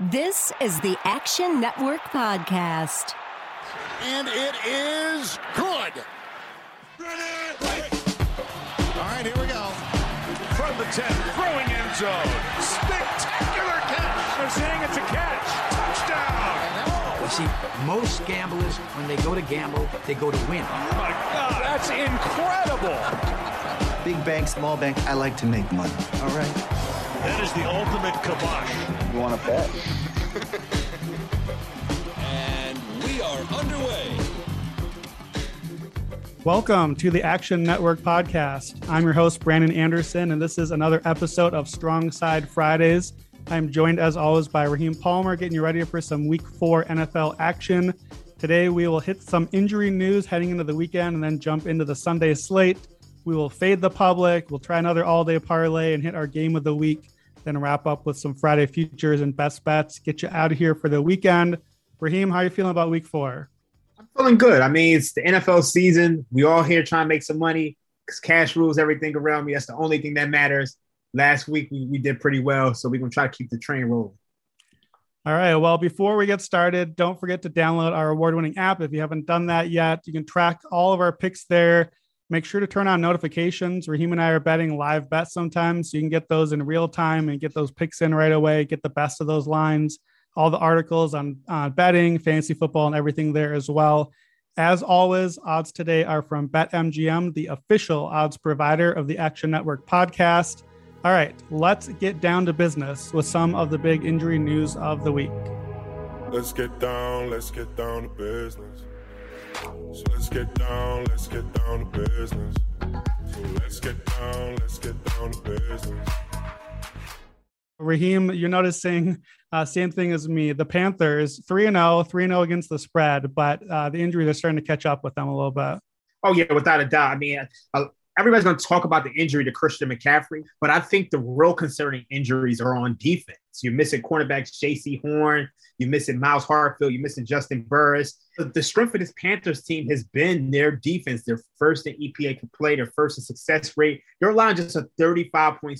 This is the Action Network Podcast. And it is good. All right, here we go. From the 10, throwing end zone. Spectacular catch. They're saying it's a catch. Touchdown. You see, most gamblers, when they go to gamble, they go to win. Oh my God, that's incredible. Big bank, small bank, I like to make money. All right. That is the ultimate kibosh. You want to bet? and we are underway. Welcome to the Action Network podcast. I'm your host, Brandon Anderson, and this is another episode of Strong Side Fridays. I'm joined as always by Raheem Palmer, getting you ready for some week four NFL action. Today, we will hit some injury news heading into the weekend and then jump into the Sunday slate. We will fade the public. We'll try another all day parlay and hit our game of the week. Then wrap up with some Friday futures and best bets. Get you out of here for the weekend. Raheem, how are you feeling about week four? I'm feeling good. I mean, it's the NFL season. We all here trying to make some money because cash rules everything around me. That's the only thing that matters. Last week we, we did pretty well, so we're gonna try to keep the train rolling. All right. Well, before we get started, don't forget to download our award winning app. If you haven't done that yet, you can track all of our picks there. Make sure to turn on notifications. Raheem and I are betting live bets sometimes, so you can get those in real time and get those picks in right away, get the best of those lines, all the articles on uh, betting, fantasy football, and everything there as well. As always, odds today are from BetMGM, the official odds provider of the Action Network podcast. All right, let's get down to business with some of the big injury news of the week. Let's get down, let's get down to business. So let's get down, let's get down to business. So let's get down, let's get down to business. Raheem, you're noticing uh, same thing as me. The Panthers 3 0, 3 0 against the spread, but uh, the injuries are starting to catch up with them a little bit. Oh, yeah, without a doubt. I mean, everybody's going to talk about the injury to Christian McCaffrey, but I think the real concerning injuries are on defense. You're missing cornerbacks Jaycee Horn, you're missing Myles Hartsfield, you're missing Juston Burris. The strength of this Panthers team has been their defense. They're first in EPA per play, their first in success rate. They're allowing just a 35.6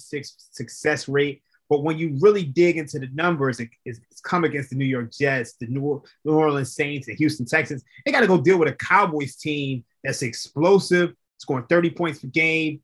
success rate. But when you really dig into the numbers, it, it's, it's come against the New York Jets, the New, New Orleans Saints, the Houston Texans. They got to go deal with a Cowboys team that's explosive, scoring 30 points per game,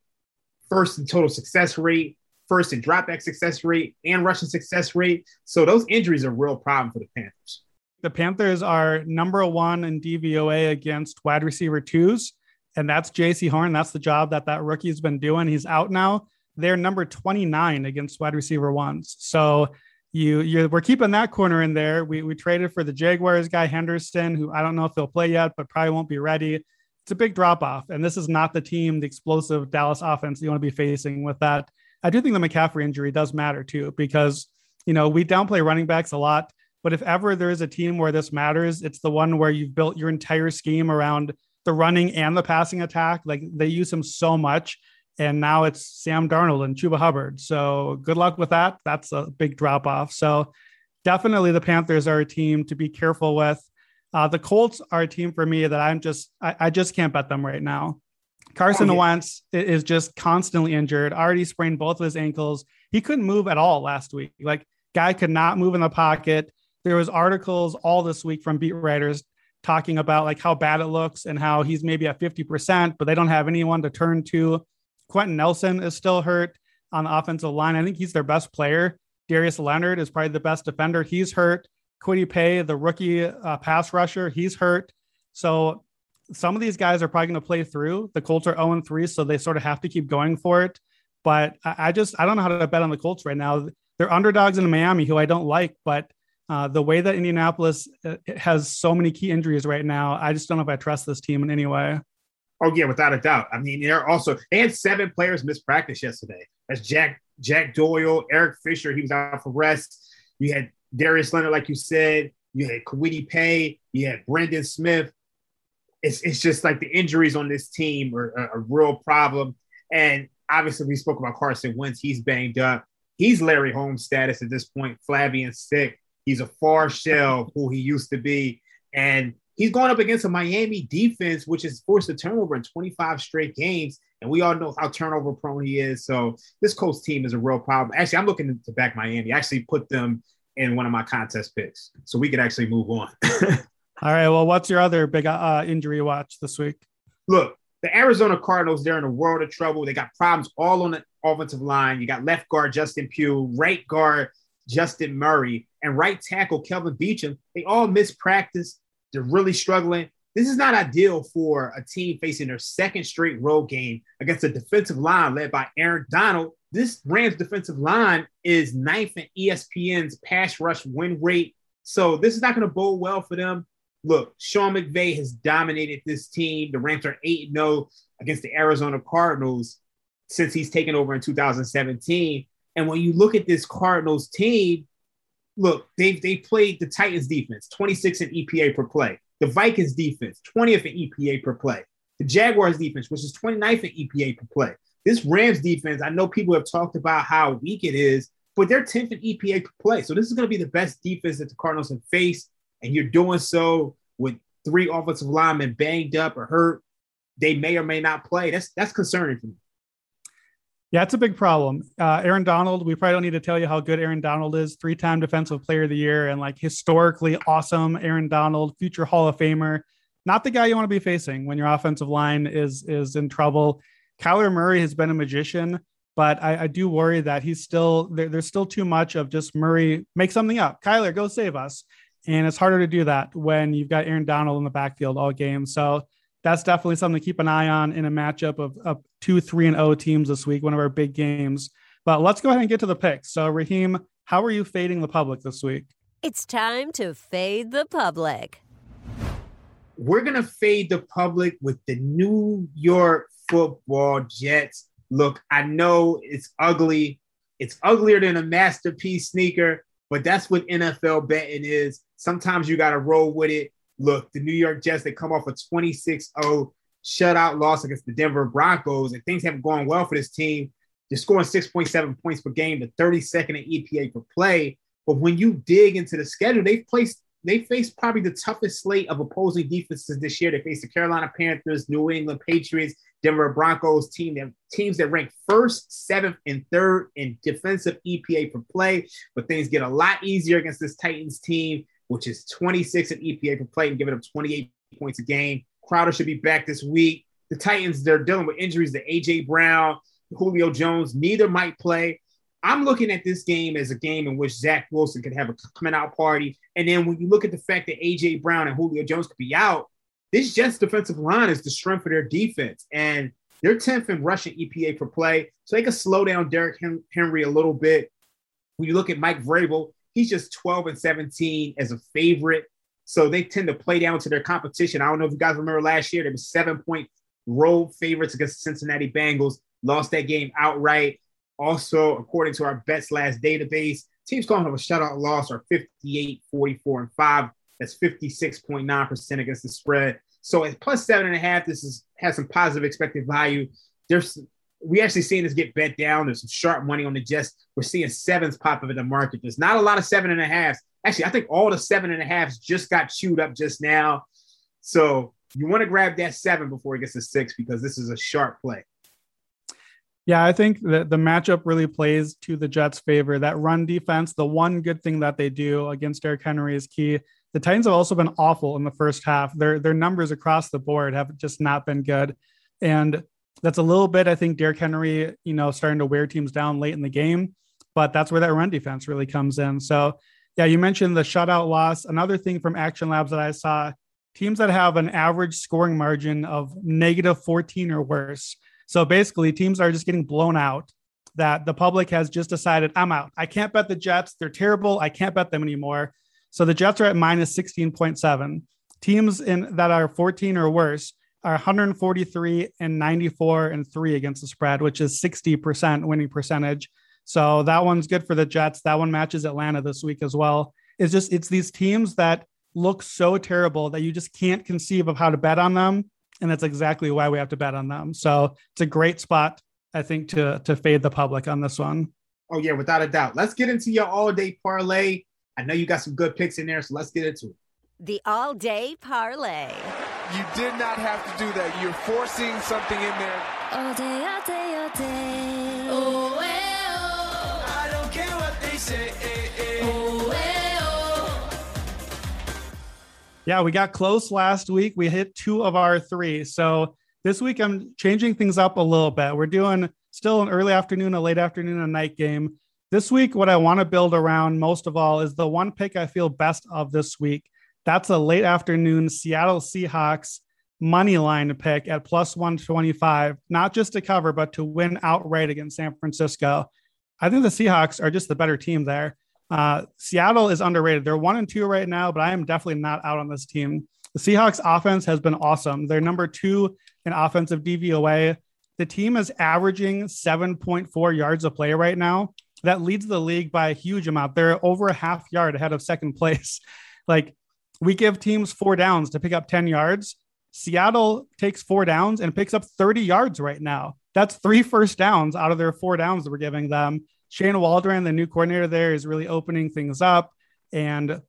first in total success rate, first in dropback success rate, and rushing success rate. So those injuries are a real problem for the Panthers. The Panthers are number one in DVOA against wide receiver twos, and that's Jaycee Horn. That's the job that that rookie's been doing. He's out now. They're number 29 against wide receiver ones. So you you we're keeping that corner in there. We we traded for the Jaguars guy Henderson, who I don't know if he'll play yet, but probably won't be ready. It's a big drop off, and this is not the team, the explosive Dallas offense you want to be facing with that. I do think the McCaffrey injury does matter too, because you know we downplay running backs a lot, but if ever there is a team where this matters, it's the one where you've built your entire scheme around the running and the passing attack. Like they use him so much and now it's Sam Darnold and Chuba Hubbard. So good luck with that. That's a big drop off. So definitely the Panthers are a team to be careful with. Uh, the Colts are a team for me that I'm just I, I just can't bet them right now. Carson oh, yeah. Wentz is just constantly injured. Already sprained both of his ankles. He couldn't move at all last week. Like guy could not move in the pocket. There was articles all this week from beat writers talking about like how bad it looks and how he's maybe at 50%, but they don't have anyone to turn to. Quenton Nelson is still hurt on the offensive line. I think he's their best player. Darius Leonard is probably the best defender. He's hurt. Kwity Paye, the rookie uh, pass rusher, he's hurt. So some of these guys are probably going to play through. The Colts are 0 3, so they sort of have to keep going for it. But I, I, just I don't know how to bet on the Colts right now. They're underdogs in Miami, who I don't like, but uh, the way that Indianapolis uh, has so many key injuries right now, I just don't know if I trust this team in any way. Oh yeah, without a doubt. I mean, they're also they had seven players miss practice yesterday. That's Jack Jack Doyle, Eric Fisher. He was out for rest. You had Darius Leonard, like you said. You had Kwity Paye, You had Brendan Smith. It's it's just like the injuries on this team are a, a real problem. And obviously, we spoke about Carson Wentz. He's banged up. He's Larry Holmes status at this point. Flabby and sick. He's a far shell who he used to be. And he's going up against a Miami defense, which has forced a turnover in 25 straight games. And we all know how turnover prone he is. So this Colts team is a real problem. Actually, I'm looking to back Miami. I actually put them in one of my contest picks, so we could actually move on. All right. Well, what's your other big uh, injury watch this week? Look, the Arizona Cardinals, they're in a world of trouble. They got problems all on the offensive line. You got left guard Justin Pugh, right guard Justin Murray, and right tackle Kelvin Beachum. They all missed practice. They're really struggling. This is not ideal for a team facing their second straight road game against a defensive line led by Aaron Donald. This Rams defensive line is ninth in ESPN's pass rush win rate. So this is not going to bode well for them. Look, Sean McVay has dominated this team. The Rams are 8 0 against the Arizona Cardinals since he's taken over in 2017. And when you look at this Cardinals team, look, they've they played the Titans defense, 26 in EPA per play. The Vikings defense, 20th in EPA per play. The Jaguars defense, which is 29th in EPA per play. This Rams defense, I know people have talked about how weak it is, but they're 10th in EPA per play. So this is going to be the best defense that the Cardinals have faced. And you're doing so with three offensive linemen banged up or hurt. They may or may not play. That's that's concerning for me. Yeah, it's a big problem. Uh, Aaron Donald, we probably don't need to tell you how good Aaron Donald is. Three time defensive player of the year and like historically awesome Aaron Donald, future Hall of Famer. Not the guy you want to be facing when your offensive line is is in trouble. Kyler Murray has been a magician, but I, I do worry that he's still there, there's still too much of just Murray make something up. Kyler, go save us. And it's harder to do that when you've got Aaron Donald in the backfield all game. So that's definitely something to keep an eye on in a matchup of, of two, three, and O teams this week, one of our big games. But let's go ahead and get to the picks. So, Raheem, how are you fading the public this week? It's time to fade the public. We're going to fade the public with the New York football Jets. Look, I know it's ugly. It's uglier than a masterpiece sneaker, but that's what NFL betting is. Sometimes you got to roll with it. Look, the New York Jets, they come off a 26 0 shutout loss against the Denver Broncos, and things haven't gone well for this team. They're scoring 6.7 points per game, the 32nd in EPA per play. But when you dig into the schedule, they've placed they faced probably the toughest slate of opposing defenses this year. They faced the Carolina Panthers, New England Patriots, Denver Broncos team, teams that rank first, seventh, and third in defensive EPA per play. But things get a lot easier against this Titans team which is 26 in EPA per play and giving up 28 points a game. Crowder should be back this week. The Titans, they're dealing with injuries to AJ Brown, Julio Jones. Neither might play. I'm looking at this game as a game in which Zach Wilson could have a coming out party. And then when you look at the fact that AJ Brown and Julio Jones could be out, this Jets defensive line is the strength of their defense. And they're 10th in rushing EPA per play. So they can slow down Derrick Henry a little bit. When you look at Mike Vrabel, He's just 12 and 17 as a favorite. So they tend to play down to their competition. I don't know if you guys remember last year, they were seven point road favorites against the Cincinnati Bengals, lost that game outright. Also, according to our Bet Labs database, teams calling of a shutout loss are 58, 44, and 5. That's 56.9% against the spread. So at plus seven and a half, this is has some positive expected value. There's we actually seeing this get bet down. There's some sharp money on the Jets. We're seeing sevens pop up in the market. There's not a lot of seven and a. Actually, I think all the seven and a halves just got chewed up just now. So you want to grab that seven before it gets to six because this is a sharp play. Yeah, I think that the matchup really plays to the Jets' favor. That run defense, the one good thing that they do against Derrick Henry is key. The Titans have also been awful in the first half. Their their numbers across the board have just not been good. And that's a little bit, I think, Derrick Henry, you know, starting to wear teams down late in the game, but that's where that run defense really comes in. So, yeah, you mentioned the shutout loss. Another thing from Action Labs that I saw teams that have an average scoring margin of negative 14 or worse. So basically, teams are just getting blown out. That the public has just decided, I'm out. I can't bet the Jets. They're terrible. I can't bet them anymore. So the Jets are at minus 16.7. Teams in that are 14 or worse are 143 and 94 and three against the spread, which is 60% winning percentage. So that one's good for the Jets. That one matches Atlanta this week as well. It's just, it's these teams that look so terrible that you just can't conceive of how to bet on them. And that's exactly why we have to bet on them. So it's a great spot, I think, to, to fade the public on this one. Oh, yeah, without a doubt. Let's get into your all day parlay. I know you got some good picks in there, so let's get into it. The all day parlay. You did not have to do that. You're forcing something in there. All day, all day, all day. Yeah, we got close last week. We hit two of our three. So this week I'm changing things up a little bit. We're doing still an early afternoon, a late afternoon, a night game. This week, what I want to build around most of all is the one pick I feel best of this week. That's a late afternoon Seattle Seahawks money line pick at plus 125, not just to cover, but to win outright against San Francisco. I think the Seahawks are just the better team there. Uh, Seattle is underrated. They're one and two right now, but I am definitely not out on this team. The Seahawks offense has been awesome. They're number two in offensive DVOA. The team is averaging 7.4 yards a play right now. That leads the league by a huge amount. They're over a half yard ahead of second place. Like we give teams four downs to pick up 10 yards. Seattle takes four downs and picks up 30 yards right now. That's three first downs out of their four downs that we're giving them. Shane Waldron, the new coordinator there, is really opening things up. And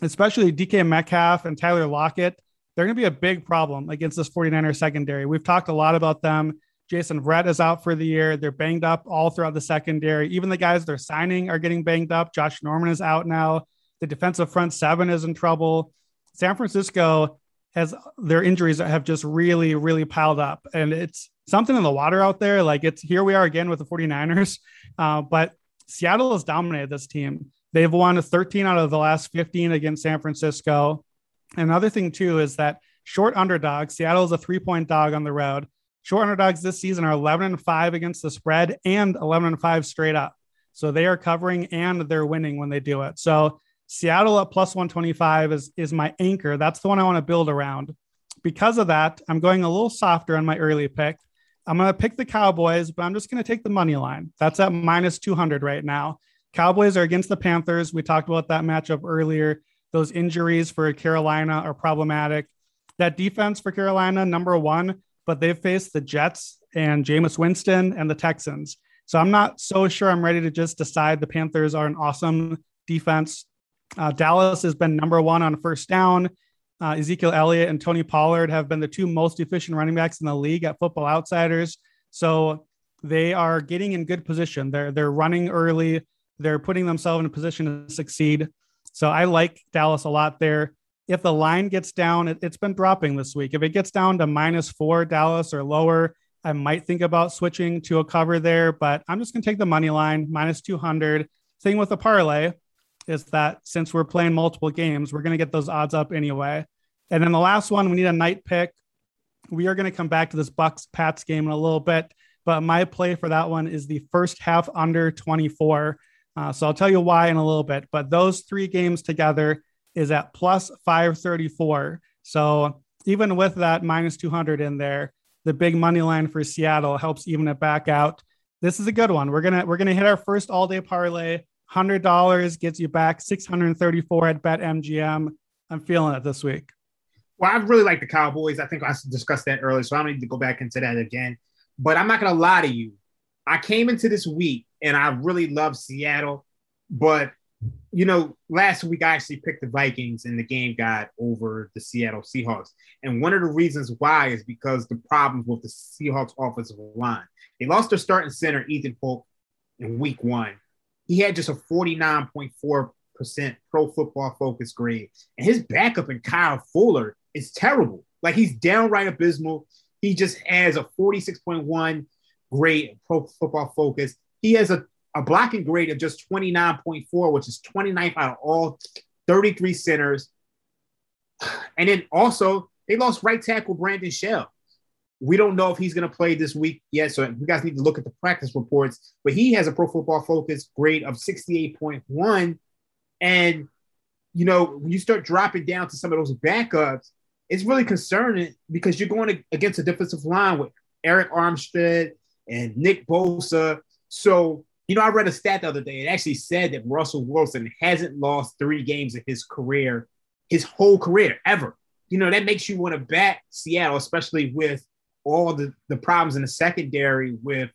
especially DK Metcalf and Tyler Lockett, they're going to be a big problem against this 49er secondary. We've talked a lot about them. Jason Verrett is out for the year. They're banged up all throughout the secondary. Even the guys they're signing are getting banged up. Josh Norman is out now. The defensive front seven is in trouble. San Francisco has their injuries have just really, really piled up. And it's something in the water out there. Like it's here we are again with the 49ers. Uh, but Seattle has dominated this team. They've won 13 out of the last 15 against San Francisco. Another thing, too, is that short underdogs, Seattle is a three point dog on the road. Short underdogs this season are 11 and 5 against the spread and 11 and 5 straight up. So they are covering and they're winning when they do it. So Seattle at plus 125 is, is my anchor. That's the one I want to build around. Because of that, I'm going a little softer on my early pick. I'm going to pick the Cowboys, but I'm just going to take the money line. That's at minus 200 right now. Cowboys are against the Panthers. We talked about that matchup earlier. Those injuries for Carolina are problematic. That defense for Carolina, number one, but they've faced the Jets and Jameis Winston and the Texans. So I'm not so sure I'm ready to just decide the Panthers are an awesome defense uh, Dallas has been number one on first down. Uh, Ezekiel Elliott and Tony Pollard have been the two most efficient running backs in the league at Football Outsiders. So they are getting in good position. They're they're running early. They're putting themselves in a position to succeed. So I like Dallas a lot there. If the line gets down, it, it's been dropping this week. If it gets down to minus four Dallas or lower, I might think about switching to a cover there. But I'm just going to take the money line minus 200. Thing with the parlay is that since we're playing multiple games, we're going to get those odds up anyway. And then the last one, we need a night pick. We are going to come back to this Bucs Pats game in a little bit, but my play for that one is the first half under 24. Uh, so I'll tell you why in a little bit. But those three games together is at plus 534. So even with that minus 200 in there, the big money line for Seattle helps even it back out. This is a good one. We're gonna we're gonna hit our first all day parlay hundred dollars gets you back six hundred thirty-four at BetMGM. I'm feeling it this week. Well, I really like the Cowboys. I think I discussed that earlier, so I don't need to go back into that again. But I'm not gonna lie to you. I came into this week and I really love Seattle, but you know, last week I actually picked the Vikings and the game got over the Seattle Seahawks. And one of the reasons why is because the problems with the Seahawks offensive line. They lost their starting center, Ethan Pocic, in week one he had just a 49.4% pro football focus grade. And his backup in Kyle Fuller is terrible. Like he's downright abysmal. He just has a 46.1 grade pro football focus. He has a, a blocking grade of just 29.4, which is 29th out of all 33 centers. And then also, they lost right tackle Brandon Shell. We don't know if he's going to play this week yet, so you guys need to look at the practice reports. But he has a Pro Football Focus grade of 68.1, and you know when you start dropping down to some of those backups, it's really concerning because you're going against a defensive line with Arik Armstead and Nick Bosa. So you know, I read a stat the other day. It actually said that Russell Wilson hasn't lost three games in his career, his whole career ever. You know, that makes you want to back Seattle, especially with all the, the problems in the secondary with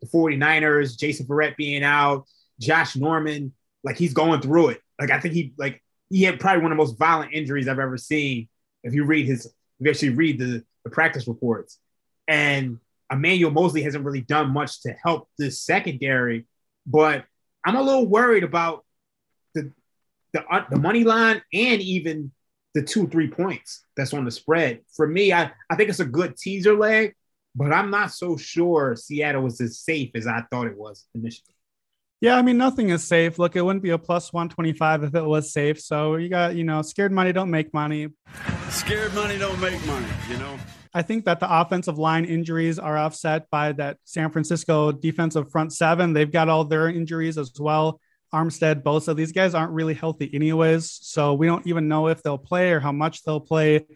the 49ers, Jason Verrett being out, Josh Norman, like he's going through it. Like I think he like he had probably one of the most violent injuries I've ever seen. If you read his, if you actually read the, the practice reports, and Emmanuel Moseley hasn't really done much to help this secondary. But I'm a little worried about the the, uh, the money line and even the two, three points that's on the spread. For me, I, I think it's a good teaser leg, but I'm not so sure Seattle was as safe as I thought it was initially. Yeah, I mean, nothing is safe. Look, it wouldn't be a plus 125 if it was safe. So you got, you know, scared money don't make money. Scared money don't make money, you know? I think that the offensive line injuries are offset by that San Francisco defensive front seven. They've got all their injuries as well. Armstead, Bosa, these guys aren't really healthy anyways. So we don't even know if they'll play or how much they'll play.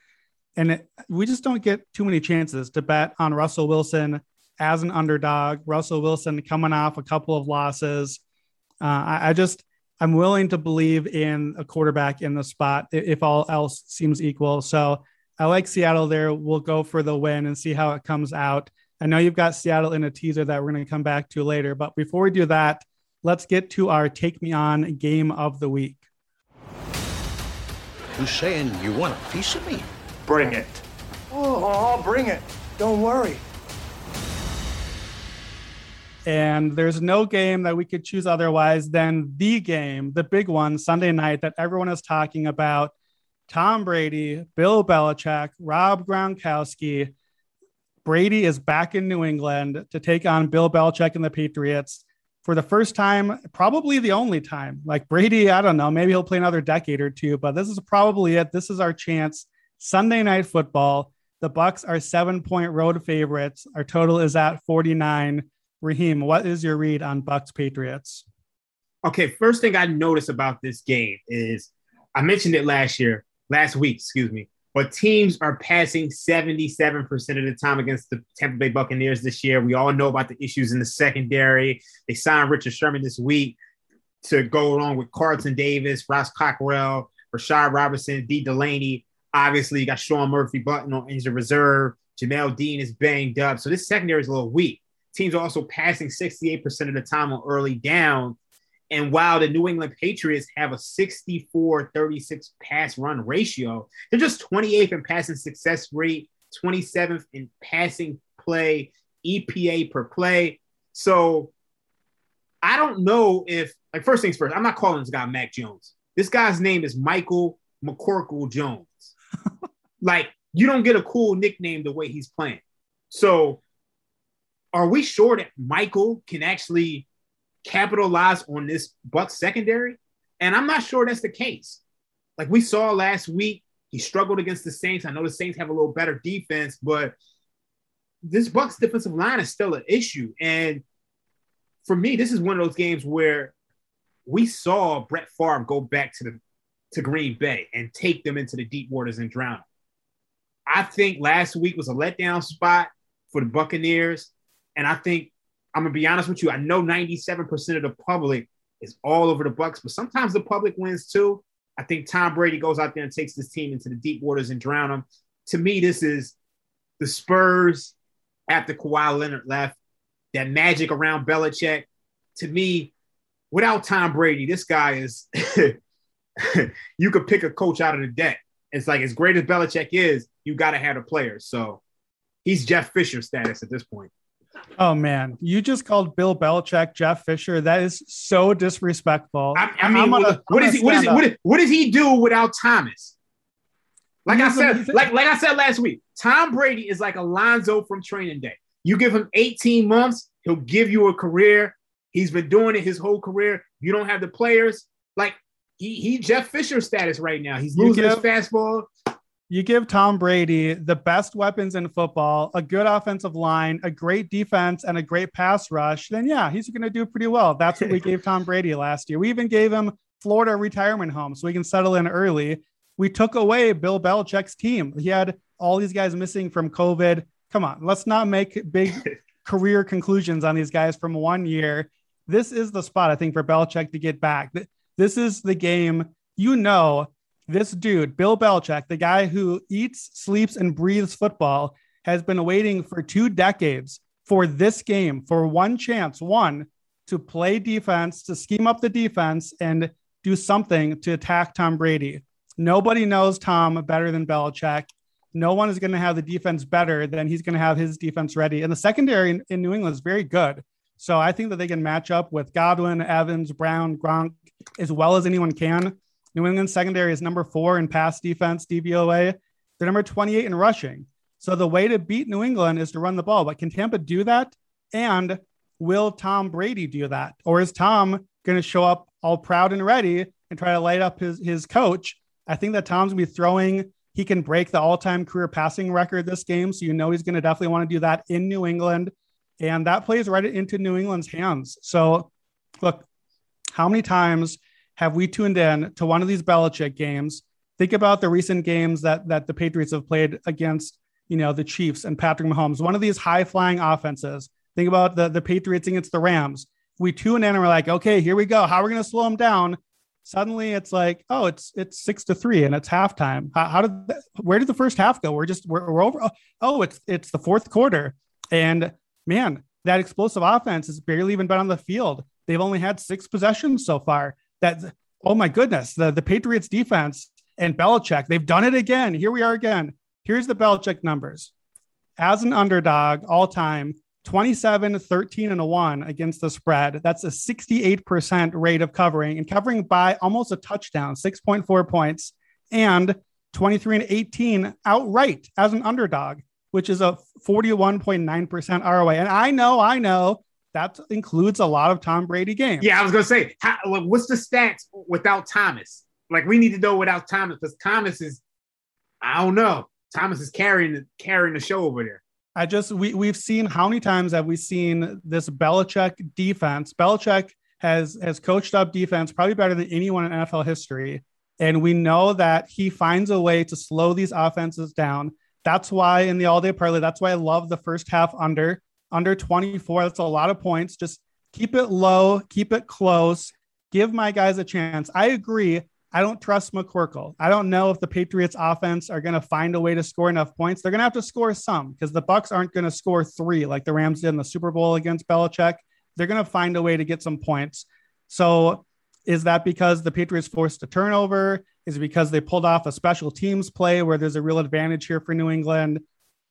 And it, we just don't get too many chances to bet on Russell Wilson as an underdog. Russell Wilson coming off a couple of losses. Uh, I, I, just, I'm willing to believe in a quarterback in the spot if all else seems equal. So I like Seattle there. We'll go for the win and see how it comes out. I know you've got Seattle in a teaser that we're going to come back to later. But before we do that, let's get to our Take Me On game of the week. You saying you want a piece of me? Bring it. Oh, I'll bring it. Don't worry. And there's no game that we could choose otherwise than the game, the big one, Sunday night that everyone is talking about. Tom Brady, Bill Belichick, Rob Gronkowski. Brady is back in New England to take on Bill Belichick and the Patriots for the first time, probably the only time. Like Brady, I don't know, maybe he'll play another decade or two, but this is probably it. This is our chance. Sunday night football. The Bucs are seven point road favorites. Our total is at 49. Raheem, what is your read on Bucs Patriots? Okay, first thing I notice about this game is I mentioned it last year, last week, excuse me, but teams are passing 77% of the time against the Tampa Bay Buccaneers this year. We all know about the issues in the secondary. They signed Richard Sherman this week to go along with Carlton Davis, Ross Cockrell, Rashard Robinson, Dee Delaney. Obviously, you got Sean Murphy-Bunting on injured reserve. Jamel Dean is banged up. So this secondary is a little weak. Teams are also passing 68% of the time on early down. And while the New England Patriots have a 64 36 pass run ratio, they're just 28th in passing success rate, 27th in passing play, EPA per play. So I don't know if, like, first things first, I'm not calling this guy Mac Jones. This guy's name is Michael McCorkle Jones. like, you don't get a cool nickname the way he's playing. So are we sure that Michael can actually capitalize on this Bucs secondary? And I'm not sure that's the case. Like we saw last week, he struggled against the Saints. I know the Saints have a little better defense, but this Bucs defensive line is still an issue. And for me, this is one of those games where we saw Brett Favre go back to the to Green Bay and take them into the deep waters and drown. Them. I think last week was a letdown spot for the Buccaneers. And I think I'm gonna be honest with you. I know 97% of the public is all over the Bucs, but sometimes the public wins too. I think Tom Brady goes out there and takes this team into the deep waters and drown them. To me, this is the Spurs after Kawhi Leonard left. That magic around Belichick. To me, without Tom Brady, this guy is. you could pick a coach out of the deck. It's like as great as Belichick is, you got to have a player. So he's Jeff Fisher status at this point. Oh man, you just called Bill Belichick Jeff Fisher. That is so disrespectful. I, I mean, gonna, what is he? What is, he what, is, what does he do without Thomas? Like I said, like like I said last week, Tom Brady is like Alonzo from Training Day. You give him 18 months, he'll give you a career. He's been doing it his whole career. You don't have the players. Like he he Jeff Fisher status right now. He's losing give, his fastball you give Tom Brady the best weapons in football, a good offensive line, a great defense, and a great pass rush, then yeah, he's going to do pretty well. That's what we gave Tom Brady last year. We even gave him Florida retirement home so he can settle in early. We took away Bill Belichick's team. He had all these guys missing from COVID. Come on, let's not make big career conclusions on these guys from one year. This is the spot, I think, for Belichick to get back. This is the game you know this dude, Bill Belichick, the guy who eats, sleeps, and breathes football, has been waiting for two decades for this game, for one chance, one to play defense, to scheme up the defense and do something to attack Tom Brady. Nobody knows Tom better than Belichick. No one is going to have the defense better than he's going to have his defense ready. And the secondary in, in New England is very good. So I think that they can match up with Godwin, Evans, Brown, Gronk as well as anyone can. New England secondary is number four in pass defense, DVOA. They're number 28 in rushing. So the way to beat New England is to run the ball. But can Tampa do that? And will Tom Brady do that? Or is Tom going to show up all proud and ready and try to light up his, his coach? I think that Tom's going to be throwing. He can break the all time career passing record this game. So you know he's going to definitely want to do that in New England. And that plays right into New England's hands. So look, how many times have we tuned in to one of these Belichick games? Think about the recent games that that the Patriots have played against, you know, the Chiefs and Patrick Mahomes. One of these high flying offenses. Think about the the Patriots against the Rams. We tune in and we're like, okay, here we go. How are we going to slow them down? Suddenly, it's like, oh, it's it's six to three and it's halftime. How, how did where did the first half go? We're just we're, we're over. Oh, oh, it's it's the fourth quarter, and man, that explosive offense has barely even been on the field. They've only had six possessions so far. That oh my goodness, the the Patriots defense and Belichick, they've done it again. Here we are again. Here's the Belichick numbers. As an underdog all time, 27, 13, and a 1 against the spread. That's a 68% rate of covering and covering by almost a touchdown, 6.4 points, and 23 and 18 outright as an underdog, which is a 41.9% ROA. And I know, I know that includes a lot of Tom Brady games. Yeah, I was gonna say, how, what's the stats without Thomas? Like we need to know without Thomas because Thomas is, I don't know, Thomas is carrying the carrying the show over there. I just we we've seen how many times have we seen this Belichick defense? Belichick has has coached up defense probably better than anyone in NFL history, and we know that he finds a way to slow these offenses down. That's why in the all day parlay, that's why I love the first half under under 24. That's a lot of points. Just keep it low, keep it close, give my guys a chance. I agree. I don't trust McCorkle. I don't know if the Patriots offense are going to find a way to score enough points. They're going to have to score some because the Bucs aren't going to score three like the Rams did in the Super Bowl against Belichick. They're going to find a way to get some points. So is that because the Patriots forced a turnover? Is it because they pulled off a special teams play where there's a real advantage here for New England?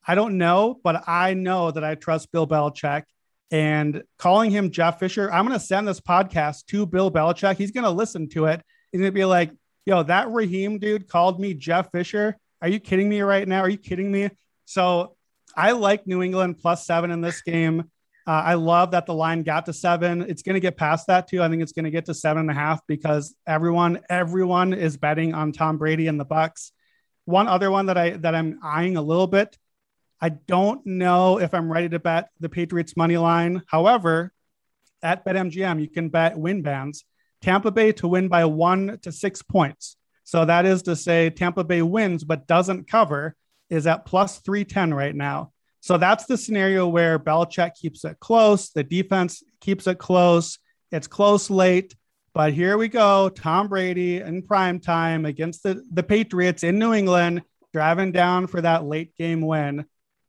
I don't know, but I know that I trust Bill Belichick and calling him Jeff Fisher. I'm going to send this podcast to Bill Belichick. He's going to listen to it. He's going to be like, yo, that Raheem dude called me Jeff Fisher. Are you kidding me right now? Are you kidding me? So I like New England plus seven in this game. Uh, I love that the line got to seven. It's going to get past that too. I think it's going to get to seven and a half because everyone, everyone is betting on Tom Brady and the Bucs. One other one that I that I'm eyeing a little bit I don't know if I'm ready to bet the Patriots money line. However, at BetMGM, you can bet win bands. Tampa Bay to win by one to six points. So that is to say, Tampa Bay wins but doesn't cover is at plus 310 right now. So that's the scenario where Belichick keeps it close. The defense keeps it close. It's close late. But here we go. Tom Brady in prime time against the, the Patriots in New England, driving down for that late game win.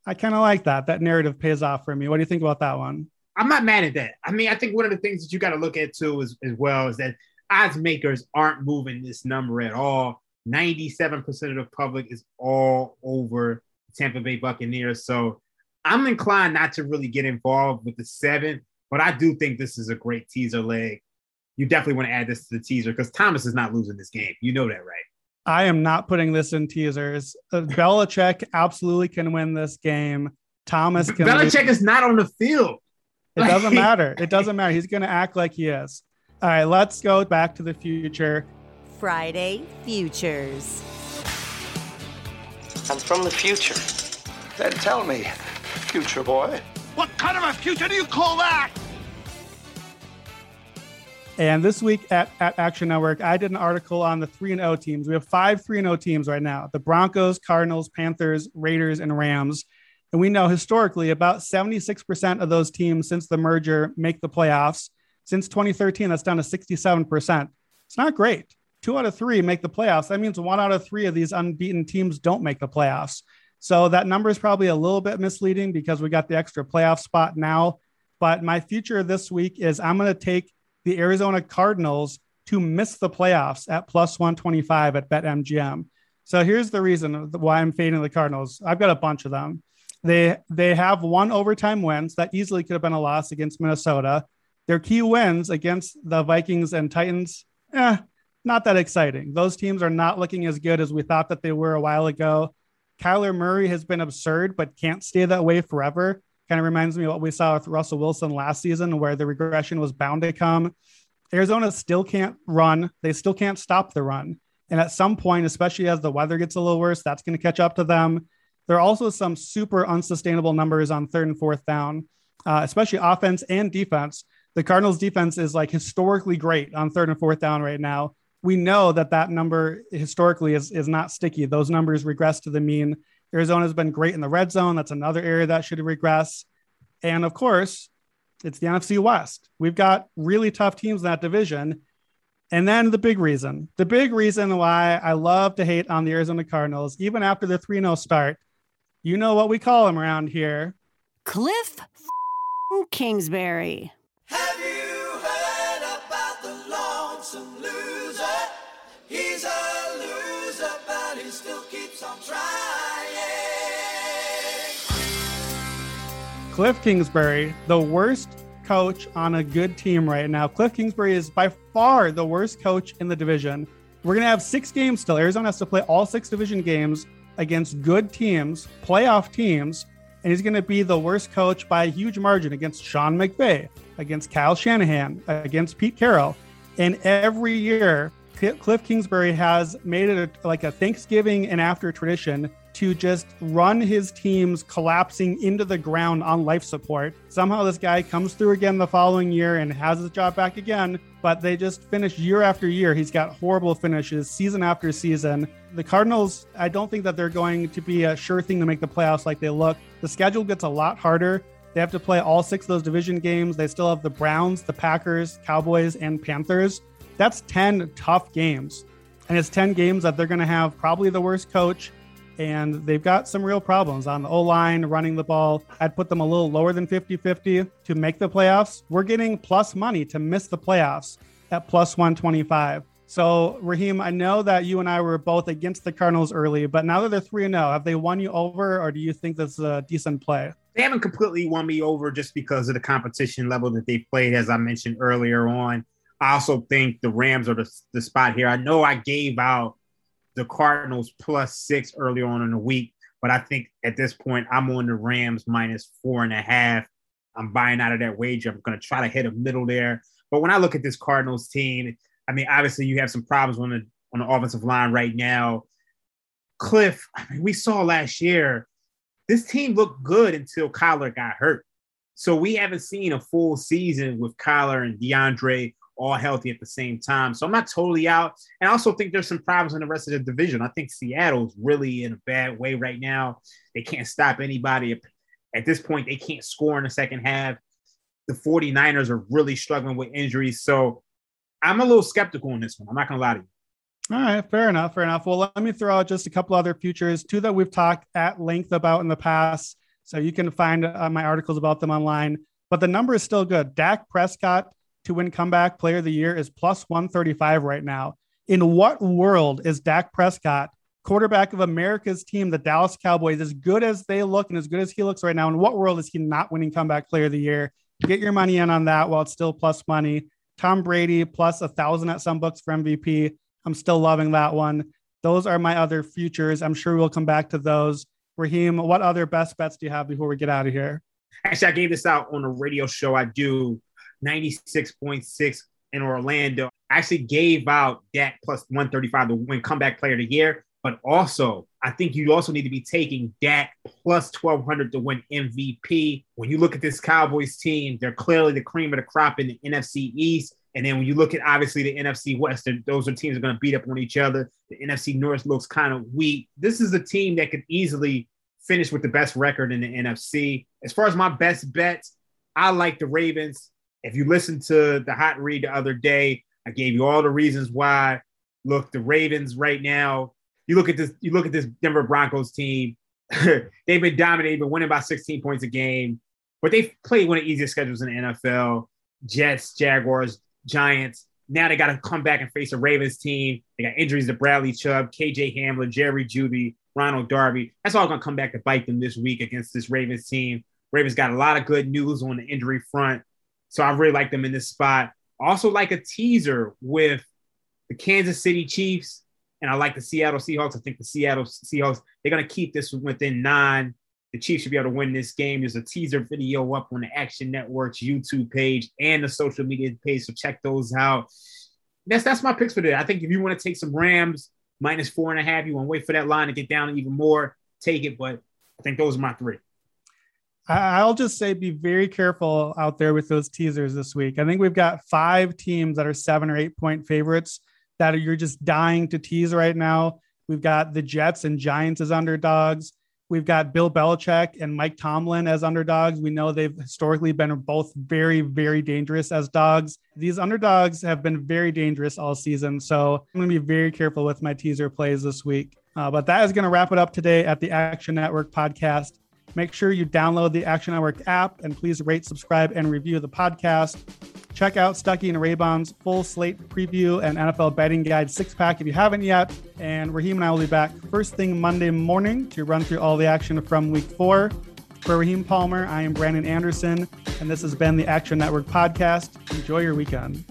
I kind of like that. That narrative pays off for me. What do you think about that one? I'm not mad at that. I mean, I think one of the things that you got to look at too is, as well is that odds makers aren't moving this number at all. 97% of the public is all over Tampa Bay Buccaneers. So I'm inclined not to really get involved with the seven, but I do think this is a great teaser leg. You definitely want to add this to the teaser because Thomas is not losing this game. You know that, right? I am not putting this in teasers. Uh, Belichick absolutely can win this game. Thomas can. Belichick lose. is not on the field. It doesn't matter. It doesn't matter. He's going to act like he is. All right, let's go back to the future. Friday Futures. I'm from the future. Then tell me, future boy. What kind of a future do you call that? And this week at, at Action Network, I did an article on the 3 and 0 teams. We have five 3 and 0 teams right now the Broncos, Cardinals, Panthers, Raiders, and Rams. And we know historically about 76% of those teams since the merger make the playoffs. Since 2013, that's down to 67%. It's not great. Two out of three make the playoffs. That means one out of three of these unbeaten teams don't make the playoffs. So that number is probably a little bit misleading because we got the extra playoff spot now. But my future this week is I'm going to take the Arizona Cardinals to miss the playoffs at plus 125 at BetMGM. So here's the reason why I'm fading the Cardinals. I've got a bunch of them. They they have one overtime wins that easily could have been a loss against Minnesota. Their key wins against the Vikings and Titans, eh, not that exciting. Those teams are not looking as good as we thought that they were a while ago. Kyler Murray has been absurd, but can't stay that way forever. Kind of reminds me of what we saw with Russell Wilson last season, where the regression was bound to come. Arizona still can't run. They still can't stop the run. And at some point, especially as the weather gets a little worse, that's going to catch up to them. There are also some super unsustainable numbers on third and fourth down, uh, especially offense and defense. The Cardinals' defense is like historically great on third and fourth down right now. We know that that number historically is, is not sticky. Those numbers regress to the mean. Arizona's been great in the red zone. That's another area that should regress. And of course, it's the NFC West. We've got really tough teams in that division. And then the big reason, the big reason why I love to hate on the Arizona Cardinals, even after the 3 0 start, you know what we call them around here Cliff Kingsbury. Have you Cliff Kingsbury, the worst coach on a good team right now. Cliff Kingsbury is by far the worst coach in the division. We're going to have six games still. Arizona has to play all six division games against good teams, playoff teams, and he's going to be the worst coach by a huge margin against Sean McVay, against Kyle Shanahan, against Pete Carroll. And every year, Cliff Kingsbury has made it a, like a Thanksgiving and after tradition to just run his teams collapsing into the ground on life support. Somehow this guy comes through again the following year and has his job back again, but they just finish year after year. He's got horrible finishes season after season. The Cardinals, I don't think that they're going to be a sure thing to make the playoffs like they look. The schedule gets a lot harder. They have to play all six of those division games. They still have the Browns, the Packers, Cowboys, and Panthers. That's 10 tough games. And it's 10 games that they're going to have probably the worst coach and they've got some real problems on the O line, running the ball. I'd put them a little lower than 50 50 to make the playoffs. We're getting plus money to miss the playoffs at plus 125. So, Raheem, I know that you and I were both against the Cardinals early, but now that they're 3 0, have they won you over, or do you think that's a decent play? They haven't completely won me over just because of the competition level that they played, as I mentioned earlier on. I also think the Rams are the, the spot here. I know I gave out the Cardinals plus six early on in the week. But I think at this point, I'm on the Rams minus four and a half. I'm buying out of that wager. I'm going to try to hit a middle there. But when I look at this Cardinals team, I mean, obviously you have some problems on the on the offensive line right now. Cliff, I mean, we saw last year, this team looked good until Kyler got hurt. So we haven't seen a full season with Kyler and DeAndre all healthy at the same time. So I'm not totally out. And I also think there's some problems in the rest of the division. I think Seattle's really in a bad way right now. They can't stop anybody. At this point, they can't score in the second half. The 49ers are really struggling with injuries. So I'm a little skeptical on this one. I'm not going to lie to you. All right, fair enough, fair enough. Well, let me throw out just a couple other futures, two that we've talked at length about in the past. So you can find uh, my articles about them online. But the number is still good. Dak Prescott to win comeback player of the year is plus 135 right now. In what world is Dak Prescott, quarterback of America's team, the Dallas Cowboys, as good as they look and as good as he looks right now? In what world is he not winning comeback player of the year? Get your money in on that while it's still plus money. Tom Brady plus a thousand at some books for MVP. I'm still loving that one. Those are my other futures. I'm sure we'll come back to those. Raheem, what other best bets do you have before we get out of here? Actually, I gave this out on a radio show I do 96.6 in Orlando. Actually gave out Dak plus 135 to win comeback player of the year. But also, I think you also need to be taking Dak plus 1200 to win MVP. When you look at this Cowboys team, they're clearly the cream of the crop in the NFC East. And then when you look at obviously the NFC West, those are teams are going to beat up on each other. The NFC North looks kind of weak. This is a team that could easily finish with the best record in the NFC. As far as my best bets, I like the Ravens if you listen to the hot read the other day, I gave you all the reasons why. Look, the Ravens right now, you look at this, you look at this Denver Broncos team. they've been dominating, winning by 16 points a game, but they've played one of the easiest schedules in the NFL. Jets, Jaguars, Giants. Now they got to come back and face a Ravens team. They got injuries to Bradley Chubb, KJ Hamler, Jerry Jeudy, Ronald Darby. That's all going to come back to bite them this week against this Ravens team. Ravens got a lot of good news on the injury front. So I really like them in this spot. Also, like a teaser with the Kansas City Chiefs, and I like the Seattle Seahawks. I think the Seattle Seahawks, they're going to keep this within nine. The Chiefs should be able to win this game. There's a teaser video up on the Action Network's YouTube page and the social media page, so check those out. That's that's my picks for today. I think if you want to take some Rams minus four and a half, you want to wait for that line to get down even more, take it. But I think those are my three. I'll just say be very careful out there with those teasers this week. I think we've got five teams that are seven or eight point favorites that you're just dying to tease right now. We've got the Jets and Giants as underdogs. We've got Bill Belichick and Mike Tomlin as underdogs. We know they've historically been both very, very dangerous as dogs. These underdogs have been very dangerous all season. So I'm going to be very careful with my teaser plays this week. Uh, but that is going to wrap it up today at the Action Network podcast. Make sure you download the Action Network app and please rate, subscribe, and review the podcast. Check out Stuckey and Raybon's full slate preview and NFL betting guide six pack if you haven't yet. And Raheem and I will be back first thing Monday morning to run through all the action from week four. For Raheem Palmer, I am Brandon Anderson, and this has been the Action Network podcast. Enjoy your weekend.